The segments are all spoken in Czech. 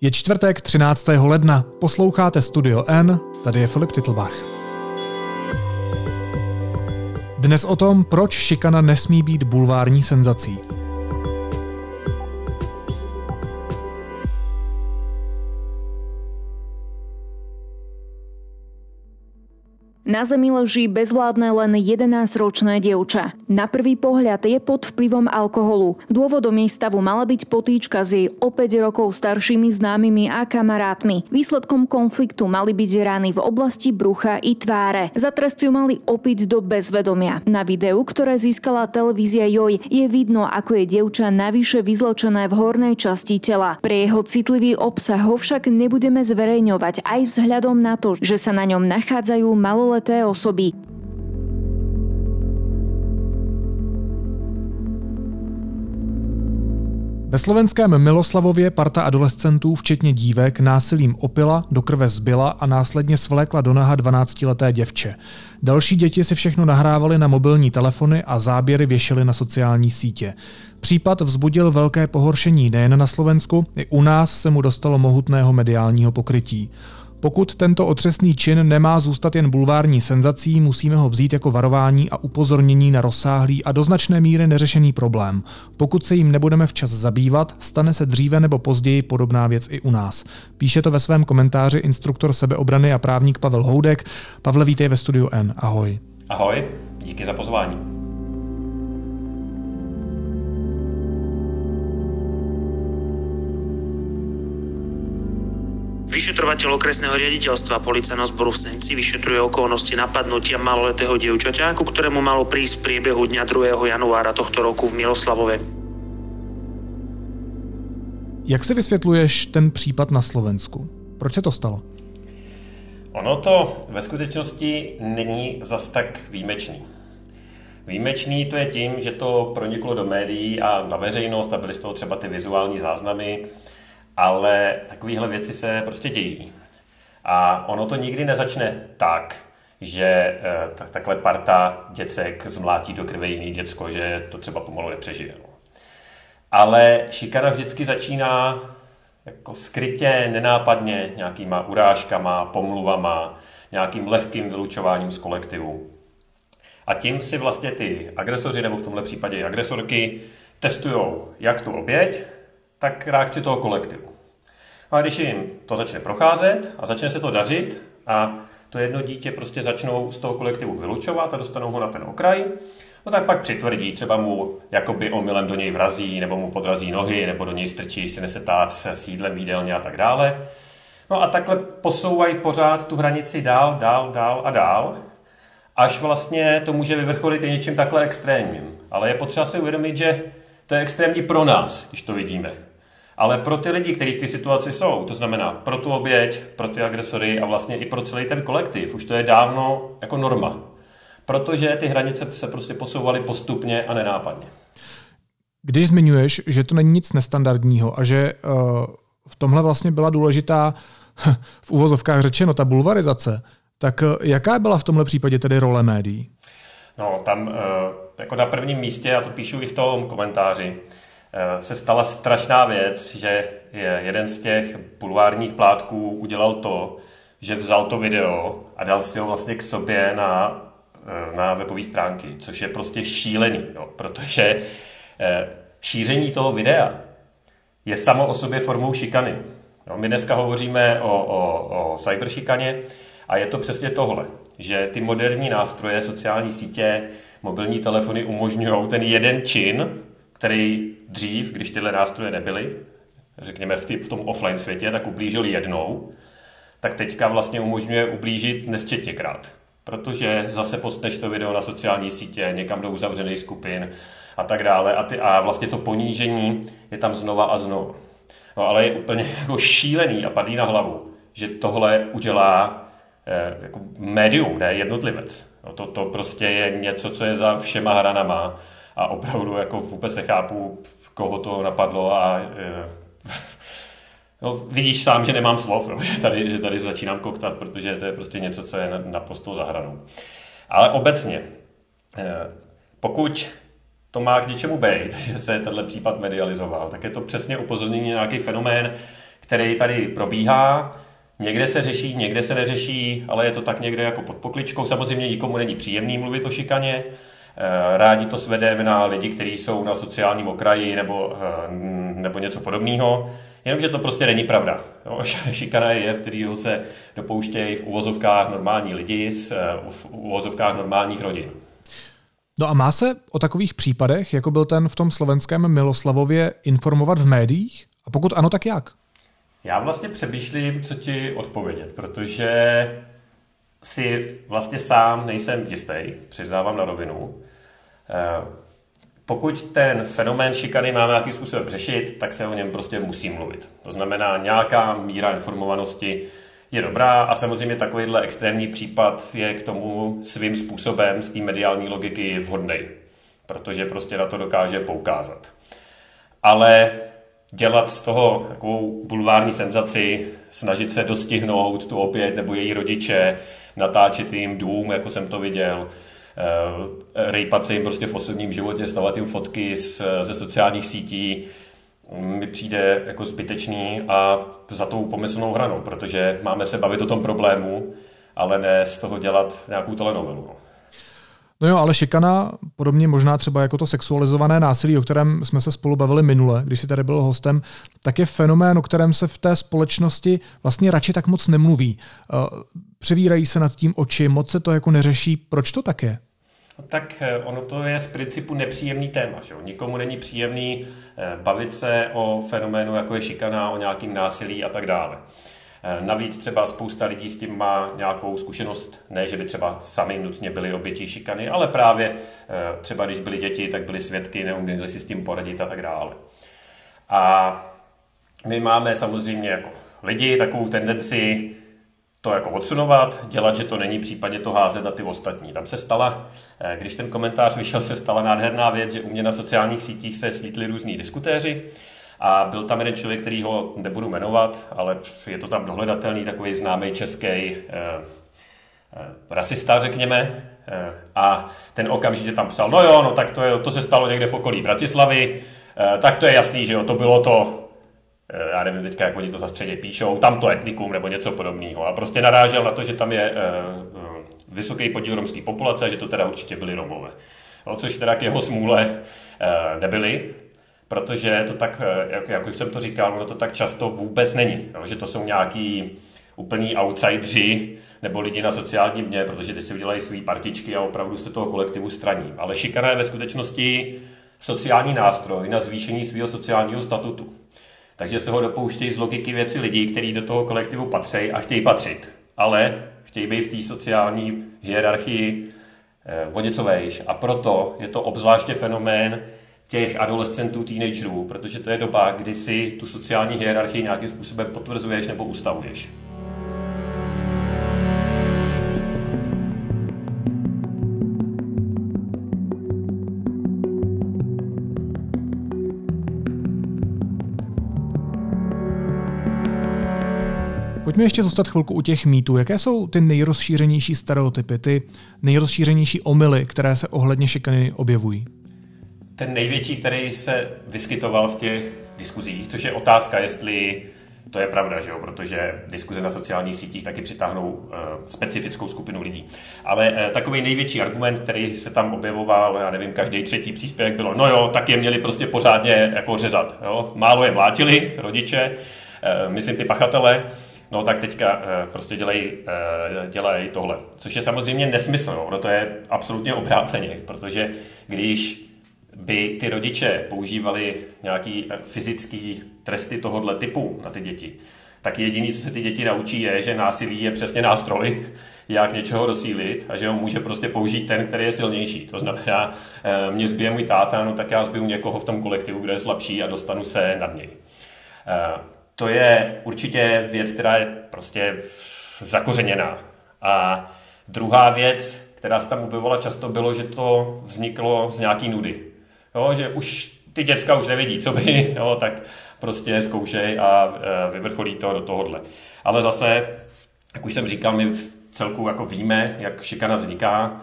Je čtvrtek 13. ledna, posloucháte Studio N, tady je Filip Titlbach. Dnes o tom, proč šikana nesmí být bulvární senzací. Na zemi leží bezvládne len 11-ročné dievča. Na prvý pohľad je pod vplyvom alkoholu. Dôvodom jej stavu mala byť potýčka s jej o 5 rokov staršími známymi a kamarátmi. Výsledkom konfliktu mali byť rany v oblasti brucha i tváre. Za trest ju mali opiť do bezvedomia. Na videu, ktoré získala televízia Joj, je vidno, ako je dievča navyše vyzločené v hornej časti tela. Pre jeho citlivý obsah ho však nebudeme zverejňovať aj vzhľadom na to, že sa na ňom nachádzajú maloleté maloleté osoby. Ve slovenském Miloslavově parta adolescentů, včetně dívek, násilím opila, do krve zbyla a následně svlékla do naha 12-leté děvče. Další děti si všechno nahrávali na mobilní telefony a záběry věšely na sociální sítě. Případ vzbudil velké pohoršení nejen na Slovensku, i u nás se mu dostalo mohutného mediálního pokrytí. Pokud tento otřesný čin nemá zůstat jen bulvární senzací, musíme ho vzít jako varování a upozornění na rozsáhlý a do značné míry neřešený problém. Pokud se jim nebudeme včas zabývat, stane se dříve nebo později podobná věc i u nás. Píše to ve svém komentáři instruktor sebeobrany a právník Pavel Houdek. Pavle, vítej ve studiu N. Ahoj. Ahoj, díky za pozvání. Vyšetrovateľ okresného riaditeľstva policajného zboru v Senci vyšetruje okolnosti napadnutia maloletého dievčaťa, ku ktorému malo prísť v priebehu dňa 2. januára tohto roku v Miloslavove. Jak si vysvětluješ ten případ na Slovensku? Proč se to stalo? Ono to ve skutečnosti není zas tak výjimečný. Výjimečný to je tím, že to proniklo do médií a na veřejnost a byly z toho třeba ty vizuální záznamy, ale takovéhle věci se prostě dějí. A ono to nikdy nezačne tak, že eh, tak, takhle parta děcek zmlátí do krve jiný děcko, že to třeba pomalu nepřežije. No. Ale šikana vždycky začíná jako skrytě, nenápadně, nějakýma urážkama, pomluvama, nějakým lehkým vylučováním z kolektivu. A tím si vlastně ty agresoři, nebo v tomhle případě agresorky, testují jak tu oběť, tak reakci toho kolektivu. No a když jim to začne procházet a začne se to dařit a to jedno dítě prostě začnou z toho kolektivu vylučovat a dostanou ho na ten okraj, no tak pak přitvrdí, třeba mu jakoby omylem do něj vrazí, nebo mu podrazí nohy, nebo do něj strčí, si nese tác s jídlem jídelně a tak dále. No a takhle posouvají pořád tu hranici dál, dál, dál a dál, až vlastně to může vyvrcholit i něčím takhle extrémním. Ale je potřeba si uvědomit, že to je extrémní pro nás, když to vidíme. Ale pro ty lidi, kteří v té situaci jsou, to znamená pro tu oběť, pro ty agresory a vlastně i pro celý ten kolektiv, už to je dávno jako norma. Protože ty hranice se prostě posouvaly postupně a nenápadně. Když zmiňuješ, že to není nic nestandardního a že uh, v tomhle vlastně byla důležitá, v úvozovkách řečeno, ta bulvarizace, tak uh, jaká byla v tomhle případě tedy role médií? No, tam uh, jako na prvním místě, já to píšu i v tom komentáři, Eh, se stala strašná věc, že jeden z těch bulvárních plátků udělal to, že vzal to video a dal si ho vlastně k sobě na, eh, na webové stránky, což je prostě šílený, no, protože eh, šíření toho videa je samo o sobě formou šikany. No, my dneska hovoříme o, o, o cyberšikaně a je to přesně tohle, že ty moderní nástroje, sociální sítě, mobilní telefony umožňují ten jeden čin, který dřív, když tyhle nástroje nebyly, řekněme v, v tom offline světě, tak ublížil jednou, tak teďka vlastně umožňuje ublížit nesčetněkrát. Protože zase postneš to video na sociální sítě, někam do uzavřených skupin a tak dále. A, ty, a vlastně to ponížení je tam znova a znova. No ale je úplně jako šílený a padý na hlavu, že tohle udělá eh, jako médium, ne jednotlivec. No to, to prostě je něco, co je za všema hranama a opravdu jako vůbec nechápu, koho to napadlo a e, no, vidíš sám, že nemám slov, no, že, tady, že tady začínám koktat, protože to je prostě něco, co je naprosto za hranou. Ale obecně, e, pokud to má k něčemu být, že se tenhle případ medializoval, tak je to přesně upozornění na nějaký fenomén, který tady probíhá. Někde se řeší, někde se neřeší, ale je to tak někde jako pod pokličkou. Samozřejmě nikomu není příjemný mluvit o šikaně. Eh, rádi to svedeme na lidi, kteří jsou na sociálním okraji nebo, eh, nebo něco podobného. Jenomže to prostě není pravda. Jo, šikana je jev, kterýho se dopouštějí v uvozovkách normální lidi, v uvozovkách normálních rodin. No a má se o takových případech, jako byl ten v tom slovenském Miloslavově, informovat v médiích? A pokud ano, tak jak? Já vlastně přemýšlím, co ti odpovědět, protože si vlastně sám nejsem jistý, přiznávám na rovinu. Eh, pokud ten fenomén šikany máme nějakým způsobem řešit, tak se o něm prostě musí mluvit. To znamená, nějaká míra informovanosti je dobrá a samozřejmě takovýhle extrémní případ je k tomu svým způsobem z té mediální logiky vhodný, protože prostě na to dokáže poukázat. Ale dělat z toho takovou bulvární senzaci, snažit se dostihnout tu opět nebo její rodiče, natáčet jim dům, jako jsem to viděl, eh, rejpat se jim prostě v osobním životě, stavat jim fotky z, ze sociálních sítí, mi přijde jako zbytečný a za tou pomyslnou hranou, protože máme se bavit o tom problému, ale ne z toho dělat nějakou telenovelu. No. Jo, ale šikana, podobně možná třeba jako to sexualizované násilí, o kterém jsme se spolu bavili minule, když si tady byl hostem, tak je fenomén, o kterém se v té společnosti vlastně radši tak moc nemluví. Eh, převírají se nad tím oči, moc se to jako neřeší. Proč to tak je? No tak eh, ono to je z principu nepříjemný téma. Že? Nikomu není příjemný eh, bavit se o fenoménu, jako je šikana, o nějakým násilí a tak dále. Eh, navíc třeba spousta lidí s tím má nějakou zkušenost, ne, že by třeba sami nutně byli obětí šikany, ale právě třeba když byli děti, tak byli svědky, neuměli si s tím poradit a tak dále. A my máme samozřejmě jako lidi takovou tendenci to jako odsunovat, dělat, že to není, případně to házet na ty ostatní. Tam se stala, eh, když ten komentář vyšel, se stala nádherná věc, že u mě na sociálních sítích se svítli různí diskutéři a byl tam jeden člověk, který ho nebudu jmenovat, ale je to tam dohledatelný, takový známý český eh, eh, rasista, řekněme, eh, a ten okamžitě tam psal, no jo, no tak to, je, to se stalo někde v okolí Bratislavy, eh, tak to je jasný, že jo, to bylo to, já nevím teďka, jak oni to zastředě píšou, tamto etnikum nebo něco podobného. A prostě narážel na to, že tam je vysoký podíl romské populace a že to teda určitě byli Romové. No, což teda k jeho smůle nebyli, protože to tak, jak, jak už jsem to říkal, ono to tak často vůbec není. Jo, že to jsou nějaký úplní outsidři nebo lidi na sociálním dně, protože ty si udělají své partičky a opravdu se toho kolektivu straní. Ale šikana je ve skutečnosti sociální nástroj na zvýšení svého sociálního statutu. Takže se ho dopouštějí z logiky věci lidí, kteří do toho kolektivu patří a chtějí patřit. Ale chtějí být v té sociální hierarchii eh, o něco vejš. A proto je to obzvláště fenomén těch adolescentů, teenagerů, protože to je doba, kdy si tu sociální hierarchii nějakým způsobem potvrzuješ nebo ustavuješ. Pojďme ještě zůstat chvilku u těch mýtů. Jaké jsou ty nejrozšířenější stereotypy, ty nejrozšířenější omily, které se ohledně šikany objevují? Ten největší, který se vyskytoval v těch diskuzích, což je otázka, jestli to je pravda, že jo? protože diskuze na sociálních sítích taky přitáhnou uh, specifickou skupinu lidí. Ale uh, takový největší argument, který se tam objevoval, já nevím, každý třetí příspěvek bylo, no jo, tak je měli prostě pořádně jako řezat. Jo? Málo je mlátili rodiče, uh, myslím ty pachatele, no tak teďka uh, prostě dělej, uh, dělej tohle. Což je samozřejmě nesmysl, no to je absolutně obráceně, protože když by ty rodiče používali nějaký eh, fyzický tresty tohohle typu na ty děti, tak jediné, co se ty děti naučí, je, že násilí je přesně nástroj, jak něčeho docílit a že ho může prostě použít ten, který je silnější. To znamená, mě zbije můj táta, no tak já zbiju někoho v tom kolektivu, kdo je slabší a dostanu se nad něj to je určitě věc, která je prostě zakořeněná. A druhá věc, která se tam objevovala často, bylo, že to vzniklo z nějaký nudy. Jo, že už ty děcka už nevědí, co by, jo, tak prostě zkoušej a e, vyvrcholí to do tohohle. Ale zase, jak už jsem říkal, my v celku jako víme, jak šikana vzniká,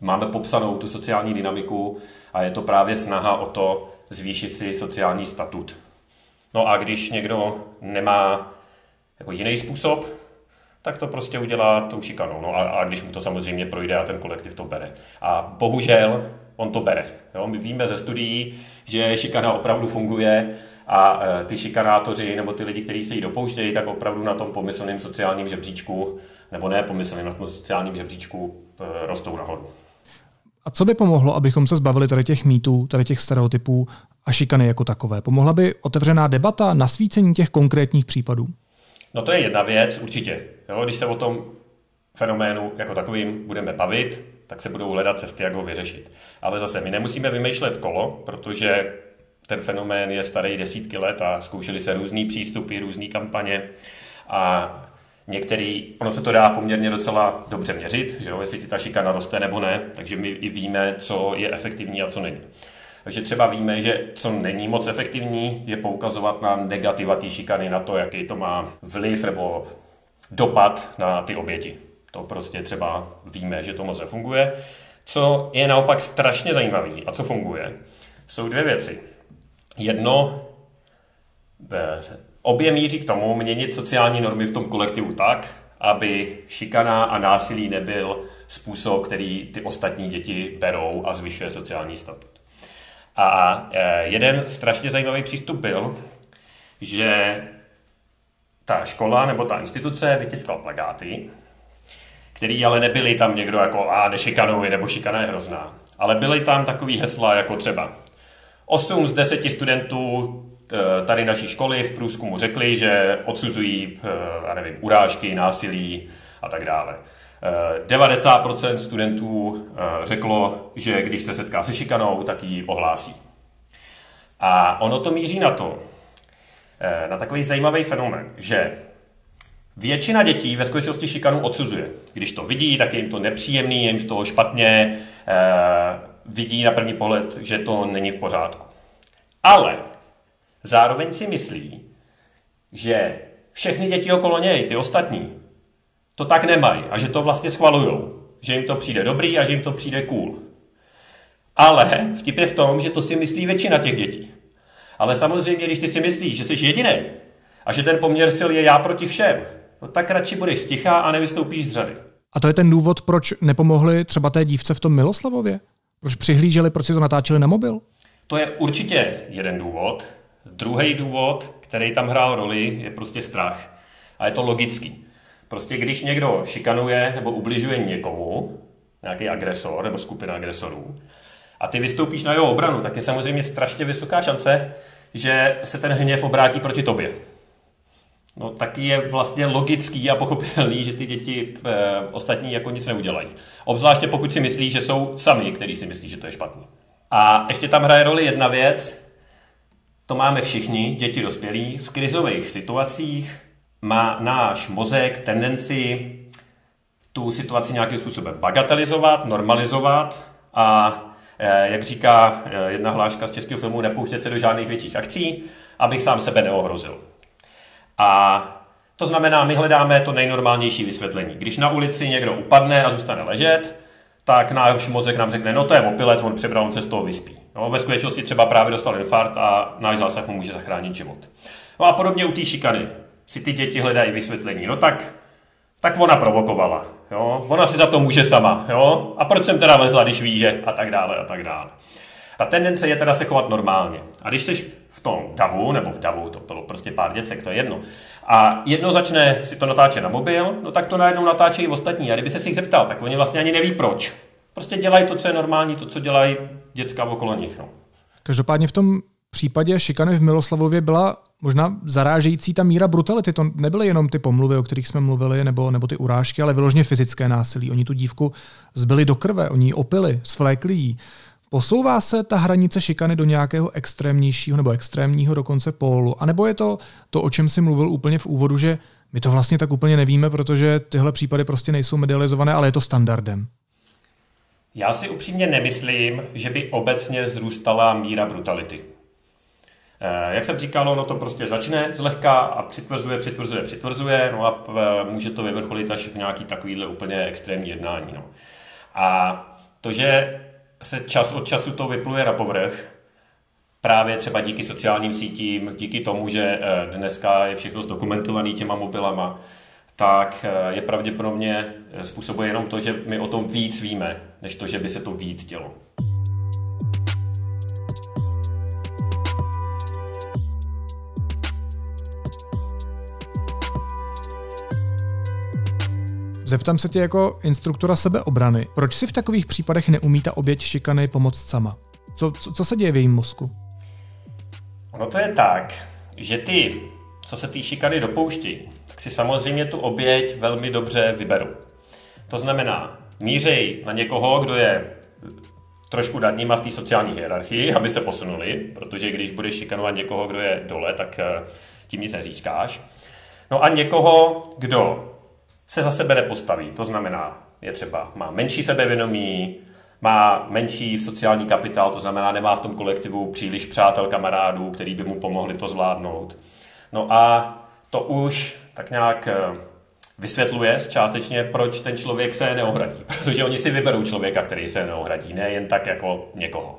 máme popsanou tu sociální dynamiku a je to právě snaha o to zvýšit si sociální statut No a když někdo nemá jako jiný způsob, tak to prostě udělá tou šikanou. No a, a když mu to samozřejmě projde a ten kolektiv to bere. A bohužel on to bere. Jo? My víme ze studií, že šikana opravdu funguje a e, ty šikanátoři nebo ty lidi, kteří se jí dopouštějí, tak opravdu na tom pomyslném sociálním žebříčku, nebo ne pomyslným, na tom sociálním žebříčku e, rostou nahoru. A co by pomohlo, abychom se zbavili tady těch mýtů, tady těch stereotypů a šikany jako takové? Pomohla by otevřená debata, nasvícení těch konkrétních případů? No to je jedna věc, určitě. Jo, když se o tom fenoménu jako takovým budeme bavit, tak se budou hledat cesty, jak ho vyřešit. Ale zase my nemusíme vymýšlet kolo, protože ten fenomén je starý desítky let a zkoušeli se různý přístupy, různé kampaně a některý, ono se to dá poměrně docela dobře měřit, že jo, jestli ti ta šikana roste nebo ne, takže my i víme, co je efektivní a co není. Takže třeba víme, že co není moc efektivní, je poukazovat na negativa té šikany, na to, jaký to má vliv nebo dopad na ty oběti. To prostě třeba víme, že to moc nefunguje. Co je naopak strašně zajímavé a co funguje, jsou dvě věci. Jedno, eh, obě míří k tomu měnit sociální normy v tom kolektivu tak, aby šikana a násilí nebyl způsob, který ty ostatní děti berou a zvyšuje sociální statut. A eh, jeden strašně zajímavý přístup byl, že ta škola nebo ta instituce vytiskla plagáty, který ale nebyly tam někdo jako a nešikanuj nebo šikana je hrozná. Ale byly tam takový hesla jako třeba 8 z 10 studentů eh, tady naší školy v průzkumu řekli, že odsuzují, eh, já nevím, urážky, násilí a tak dále. 90% eh, studentů řeklo, že když se setká se šikanou, tak ji ohlásí. A ono to míří na to, na takový zajímavý fenomén, že většina dětí ve skutečnosti šikanu odsuzuje. Když to vidí, tak je jim to nepříjemný, je jim z toho špatně, vidí na první pohled, že to není v pořádku. Ale zároveň si myslí, že všechny děti okolo něj, ty ostatní, to tak nemají a že to vlastně schvalujou. Že jim to přijde dobrý a že jim to přijde cool. Ale vtip je v tom, že to si myslí většina těch dětí. Ale samozřejmě, když ty si myslíš, že jsi jediný a že ten poměr sil je já proti všem, no tak radši budeš sticha a nevystoupíš z řady. A to je ten důvod, proč nepomohli třeba té dívce v tom Miloslavově? Proč přihlíželi, proč si to natáčeli na mobil? To je určitě jeden důvod. Druhý důvod, který tam hrál roli, je prostě strach. A je to logický. Prostě když někdo šikanuje nebo ubližuje někomu, nějaký agresor nebo skupina agresorů, a ty vystoupíš na jeho obranu, tak je samozřejmě strašně vysoká šance, že se ten hněv obrátí proti tobě. No taky je vlastně logický a pochopitelný, že ty děti e, ostatní jako nic neudělají. Obzvláště pokud si myslí, že jsou sami, který si myslí, že to je špatný. A ještě tam hraje roli jedna věc, to máme všichni, děti dospělí, v krizových situacích má náš mozek tendenci tu situaci nějakým způsobem bagatelizovat, normalizovat a e, jak říká e, jedna hláška z českého filmu, nepouštět se do žádných větších akcí, abych sám sebe neohrozil. A to znamená, my hledáme to nejnormálnější vysvětlení. Když na ulici někdo upadne a zůstane ležet, tak náš mozek nám řekne, no to je opilec, on přebral, on se z toho vyspí. No, ve skutečnosti třeba právě dostal infarkt a náš zásah mu může zachránit život. No a podobně u té šikany si ty děti hledají vysvětlení. No tak, tak ona provokovala. Jo? Ona si za to může sama. Jo? A proč jsem teda lezla, když ví, že a tak dále a tak dále. Ta tendence je teda se chovat normálně. A když jsi v tom davu, nebo v davu, to bylo prostě pár děcek, to je jedno, a jedno začne si to natáčet na mobil, no tak to najednou natáčejí ostatní. A kdyby se jich zeptal, tak oni vlastně ani neví proč. Prostě dělají to, co je normální, to, co dělají děcka okolo nich. No. Každopádně v tom případě šikany v Miloslavově byla možná zarážející ta míra brutality. To nebyly jenom ty pomluvy, o kterých jsme mluvili, nebo, nebo ty urážky, ale vyloženě fyzické násilí. Oni tu dívku zbyli do krve, oni ji opili, svlékli jí. Posouvá se ta hranice šikany do nějakého extrémnějšího nebo extrémního dokonce pólu? A nebo je to to, o čem si mluvil úplně v úvodu, že my to vlastně tak úplně nevíme, protože tyhle případy prostě nejsou medializované, ale je to standardem? Já si upřímně nemyslím, že by obecně zrůstala míra brutality. Eh, jak jsem říkal, no to prostě začne zlehka a přitvrzuje, přitvrzuje, přitvrzuje, no a eh, může to vyvrcholit až v nějaký takovýhle úplně extrémní jednání. No. A to, že se čas od času to vypluje na povrch, právě třeba díky sociálním sítím, díky tomu, že dneska je všechno zdokumentované těma mobilama, tak je pravděpodobně způsobuje jenom to, že my o tom víc víme, než to, že by se to víc dělo. Zeptám se tě jako instruktora sebeobrany, proč si v takových případech neumí ta oběť šikany pomoct sama? Co, co, co se děje v jejím mozku? Ono to je tak, že ty, co se té šikany dopouští, tak si samozřejmě tu oběť velmi dobře vyberou. To znamená, mířej na někoho, kdo je trošku nad nima v té sociální hierarchii, aby se posunuli, protože když budeš šikanovat někoho, kdo je dole, tak eh, tím nic nezískáš. No a někoho, kdo se za sebe nepostaví. To znamená, je třeba, má menší sebevědomí, má menší sociální kapitál, to znamená, nemá v tom kolektivu příliš přátel, kamarádů, který by mu pomohli to zvládnout. No a to už tak nějak eh, vysvětluje částečně, proč ten člověk se neohradí. Protože oni si vyberou člověka, který se neohradí, ne jen tak jako někoho.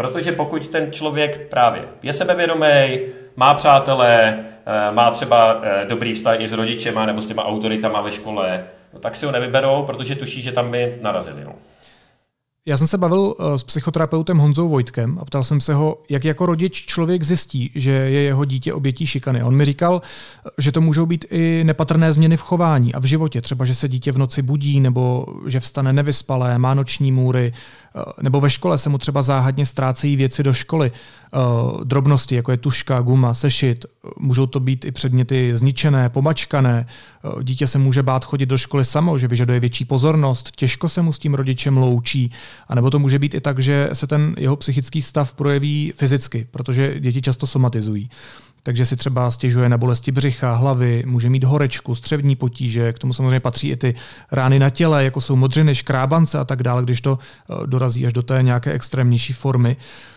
Protože pokud ten člověk právě je sebevědomý, má přátelé, eh, má třeba eh, dobrý vztah i s rodičema nebo s těma autoritama ve škole, no tak si ho nevyberou, protože tuší, že tam by narazili. No. Já jsem se bavil eh, s psychoterapeutem Honzou Vojtkem a ptal jsem se ho, jak jako rodič člověk zjistí, že je jeho dítě obětí šikany. On mi říkal, že to můžou být i nepatrné změny v chování a v životě, třeba že se dítě v noci budí nebo že vstane nevyspalé, má noční můry, nebo ve škole se mu třeba záhadně ztrácejí věci do školy. Eh, drobnosti, jako je tuška, guma, sešit, můžou to být i předměty zničené, pomačkané. Eh, dítě se může bát chodit do školy samo, že vyžaduje větší pozornost, těžko se mu s tím rodičem loučí. A nebo to může být i tak, že se ten jeho psychický stav projeví fyzicky, protože děti často somatizují takže si třeba stěžuje na bolesti břicha, hlavy, může mít horečku, střevní potíže, k tomu samozřejmě patří i ty rány na těle, jako jsou modřiny, škrábance a tak dále, když to eh, dorazí až do té nějaké extrémnější formy.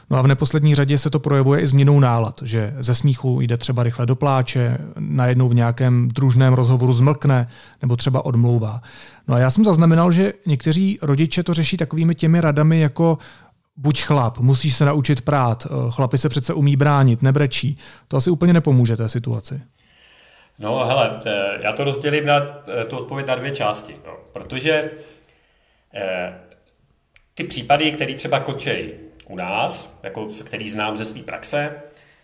No a v neposlední řadě se to projevuje i změnou nálad, že ze smíchu jde třeba rychle do pláče, najednou v nějakém družném rozhovoru zmlkne nebo třeba odmlouvá. No a já jsem zaznamenal, že někteří rodiče to řeší takovými těmi radami jako buď chlap, musíš se naučit prát, eh, chlapi se přece umí bránit, nebrečí. To asi úplně nepomůže té situaci. No hele, já to rozdělím na eh, tu odpověď na dvě části, no, protože eh, ty případy, které třeba kočejí u nás, jako, který znám ze své praxe,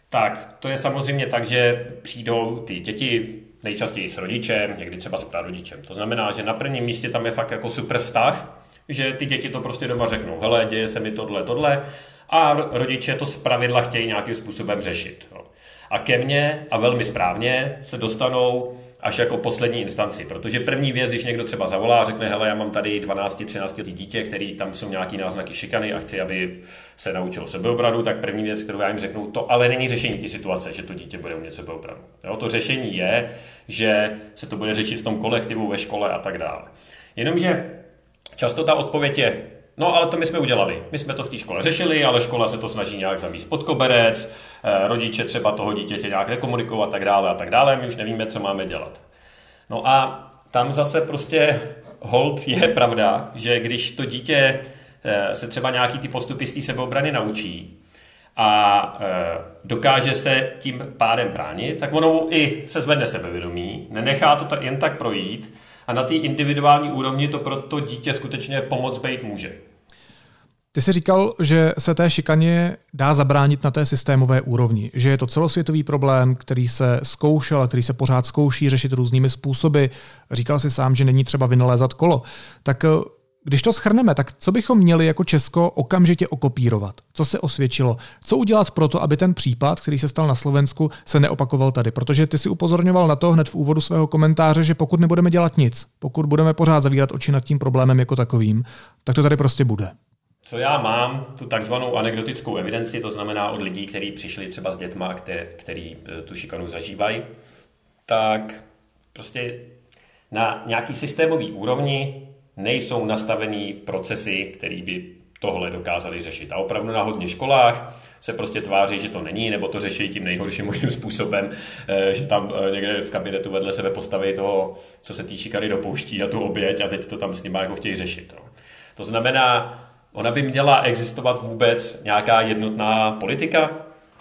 tak to je samozřejmě tak, že přijdou ty děti nejčastěji s rodičem, někdy třeba s prarodičem. To znamená, že na prvním místě tam je fakt jako super vztah, že ty děti to prostě doma řeknou, hele, děje se mi tohle, tohle, a rodiče to zpravidla chtějí nějakým způsobem řešit. Jo. A ke mně, a velmi správně, se dostanou až jako poslední instanci. Protože první věc, když někdo třeba zavolá a řekne, hele, já mám tady 12-13 dítě, který tam jsou nějaký náznaky šikany a chci, aby se naučilo sebeobranu, tak první věc, kterou já jim řeknu, to ale není řešení té situace, že to dítě bude umět sebeobranu. Jo, to řešení je, že se to bude řešit v tom kolektivu, ve škole a tak dále. Jenomže Často ta odpověď je, no ale to my jsme udělali. My jsme to v té škole řešili, ale škola se to snaží nějak zamíst pod koberec, eh, rodiče třeba toho dítěte nějak nekomunikovat a tak dále a tak dále, my už nevíme, co máme dělat. No a tam zase prostě hold je pravda, že když to dítě eh, se třeba nějaký ty postupy z té sebeobrany naučí a eh, dokáže se tím pádem bránit, tak ono i se zvedne sebevědomí, nenechá to jen tak projít a na té individuální úrovni to pro to dítě skutečně pomoc být může. Ty jsi říkal, že se té šikaně dá zabránit na té systémové úrovni, že je to celosvětový problém, který se zkoušel a který se pořád zkouší řešit různými způsoby. Říkal si sám, že není třeba vynalézat kolo. Tak když to schrneme, tak co bychom měli jako Česko okamžitě okopírovat? Co se osvědčilo? Co udělat pro to, aby ten případ, který se stal na Slovensku, se neopakoval tady? Protože ty si upozorňoval na to hned v úvodu svého komentáře, že pokud nebudeme dělat nic, pokud budeme pořád zavírat oči nad tím problémem jako takovým, tak to tady prostě bude. Co já mám, tu takzvanou anekdotickou evidenci, to znamená od lidí, kteří přišli třeba s dětma, který, který eh, tu šikanu zažívají, tak prostě na nějaký systémový úrovni nejsou nastavený procesy, které by tohle dokázali řešit. A opravdu na hodně školách se prostě tváří, že to není, nebo to řeší tím nejhorším možným způsobem, eh, že tam eh, někde v kabinetu vedle sebe postaví toho, co se týče kary dopouští a tu oběť a teď to tam s nimi jako chtějí řešit. To znamená, ona by měla existovat vůbec nějaká jednotná politika,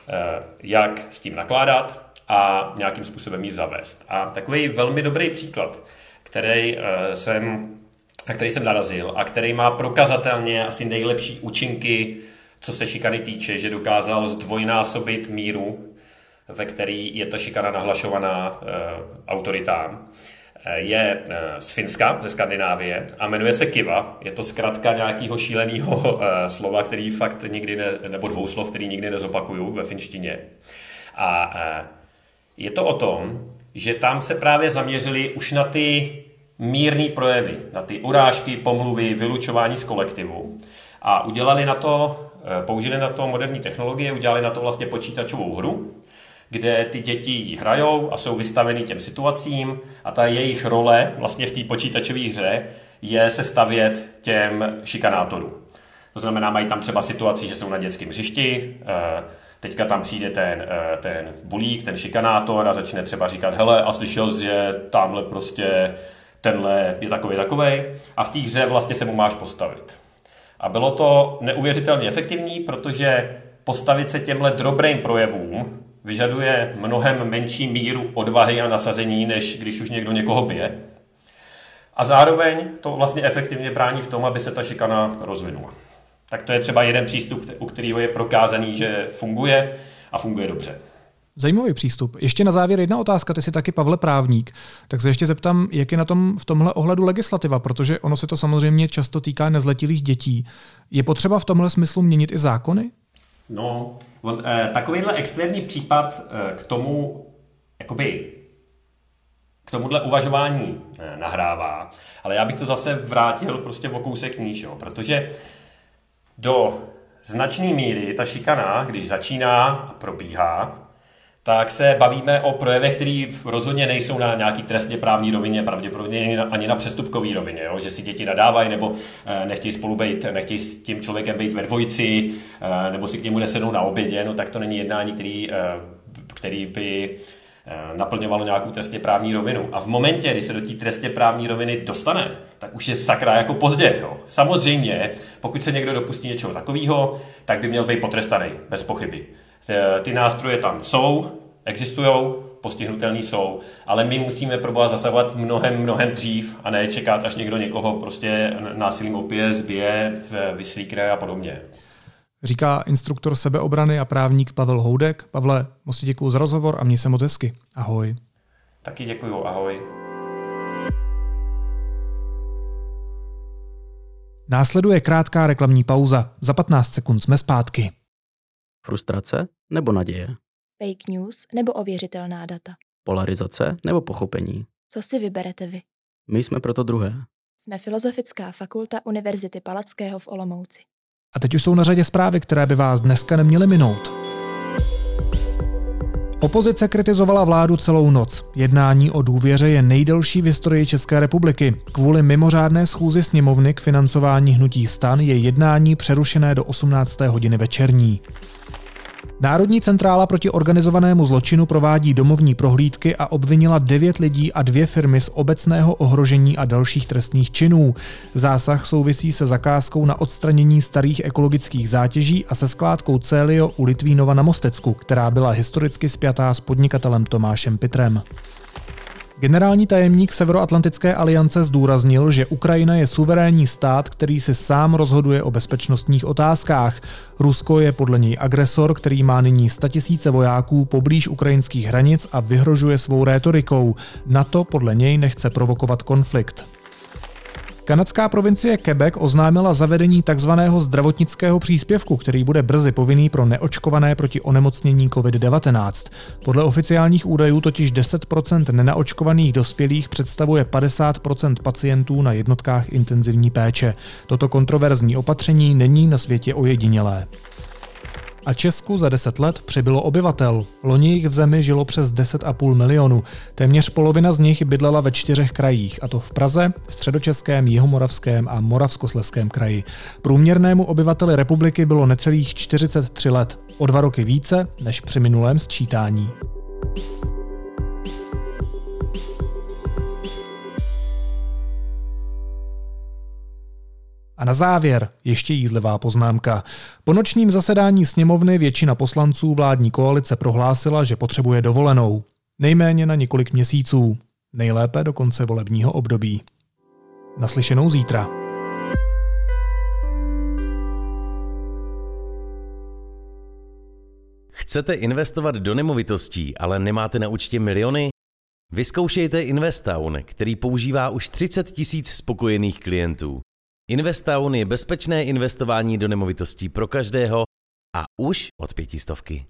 eh, jak s tím nakládat a nějakým způsobem ji zavést. A takový velmi dobrý příklad, který jsem, na který jsem narazil a který má prokazatelně asi nejlepší účinky, co se šikany týče, že dokázal zdvojnásobit míru, ve který je ta šikana nahlašovaná autoritám, je eh, z Finska, ze Skandinávie a jmenuje se Kiva. Je to zkrátka nějakého šíleného eh, slova, který fakt nikdy ne, nebo dvou slov, který nikdy nezopakuju ve finštině. A eh, je to o tom, že tam se právě zaměřili už na ty mírné projevy, na ty urážky, pomluvy, vylučování z kolektivu. A udělali na to, použili na to moderní technologie, udělali na to vlastně počítačovou hru, kde ty děti hrajou a jsou vystaveny těm situacím a ta jejich role vlastně v té počítačové hře je se stavět těm šikanátorům. To znamená, mají tam třeba situaci, že jsou na dětském hřišti, eh, teďka tam přijde ten, eh, ten bulík, ten šikanátor a začne třeba říkat, hele, a slyšel jsi, že tamhle prostě tenhle je takový takový a v té hře vlastně se mu máš postavit. A bylo to neuvěřitelně efektivní, protože postavit se těmhle dobrým projevům vyžaduje mnohem menší míru odvahy a nasazení, než když už někdo někoho bije. A zároveň to vlastně efektivně brání v tom, aby se ta šikana rozvinula. Tak to je třeba jeden přístup, u kterého je prokázaný, že funguje a funguje dobře. Zajímavý přístup. Ještě na závěr jedna otázka, ty jsi taky Pavle právník, tak se ještě zeptám, jak je na tom v tomhle ohledu legislativa, protože ono se to samozřejmě často týká nezletilých dětí. Je potřeba v tomhle smyslu měnit i zákony? No, on, eh, takovýhle extrémní případ eh, k tomu, jakoby, k tomuhle uvažování eh, nahrává, ale já bych to zase vrátil prostě o kousek níž, jo, protože do značné míry ta šikana, když začíná a probíhá, tak se bavíme o projevech, které rozhodně nejsou na nějaký trestně právní rovině, pravděpodobně ani na přestupkové rovině, jo? že si děti nadávají nebo eh, nechtějí spolu být, nechtějí s tím člověkem být ve dvojici, eh, nebo si k němu nesednou na obědě, no tak to není jednání, který, eh, který by naplňovalo nějakou trestně právní rovinu. A v momentě, kdy se do té trestně právní roviny dostane, tak už je sakra jako pozdě. Jo. Samozřejmě, pokud se někdo dopustí něčeho takového, tak by měl být potrestaný, bez pochyby. Ty nástroje tam jsou, existují, postihnutelný jsou, ale my musíme probovat zasahovat mnohem, mnohem dřív a ne čekat, až někdo někoho prostě násilím opije, zbije, vyslíkne a podobně. Říká instruktor sebeobrany a právník Pavel Houdek. Pavle, moc děkuji za rozhovor a měj se moc hezky. Ahoj. Taky děkuji, ahoj. Následuje krátká reklamní pauza. Za 15 sekund jsme zpátky. Frustrace nebo naděje? Fake news nebo ověřitelná data? Polarizace nebo pochopení? Co si vyberete vy? My jsme proto druhé. Jsme Filozofická fakulta Univerzity Palackého v Olomouci. A teď už jsou na řadě zprávy, které by vás dneska neměly minout. Opozice kritizovala vládu celou noc. Jednání o důvěře je nejdelší v historii České republiky. Kvůli mimořádné schůzi sněmovny k financování hnutí stan je jednání přerušené do 18. hodiny večerní. Národní centrála proti organizovanému zločinu provádí domovní prohlídky a obvinila devět lidí a dvě firmy z obecného ohrožení a dalších trestných činů. Zásah souvisí se zakázkou na odstranění starých ekologických zátěží a se skládkou Celio u Litvínova na Mostecku, která byla historicky spjatá s podnikatelem Tomášem Pitrem. Generální tajemník Severoatlantické aliance zdůraznil, že Ukrajina je suverénní stát, který si sám rozhoduje o bezpečnostních otázkách. Rusko je podle něj agresor, který má nyní statisíce vojáků poblíž ukrajinských hranic a vyhrožuje svou rétorikou. NATO podle něj nechce provokovat konflikt. Kanadská provincie Quebec oznámila zavedení tzv. zdravotnického příspěvku, který bude brzy povinný pro neočkované proti onemocnění COVID-19. Podle oficiálních údajů totiž 10% nenaočkovaných dospělých představuje 50% pacientů na jednotkách intenzivní péče. Toto kontroverzní opatření není na světě ojedinělé a Česku za 10 let přibylo obyvatel. Loni jich v zemi žilo přes 10,5 milionu. Téměř polovina z nich bydlela ve čtyřech krajích, a to v Praze, středočeském, jihomoravském a moravskosleském kraji. Průměrnému obyvateli republiky bylo necelých 43 let, o dva roky více než při minulém sčítání. A na závěr ještě jízlivá poznámka. Po nočním zasedání sněmovny většina poslanců vládní koalice prohlásila, že potřebuje dovolenou. Nejméně na několik měsíců. Nejlépe do konce volebního období. Naslyšenou zítra. Chcete investovat do nemovitostí, ale nemáte na účtě miliony? Vyzkoušejte Investown, který používá už 30 tisíc spokojených klientů. Investown je bezpečné investování do nemovitostí pro každého a už od pětistovky.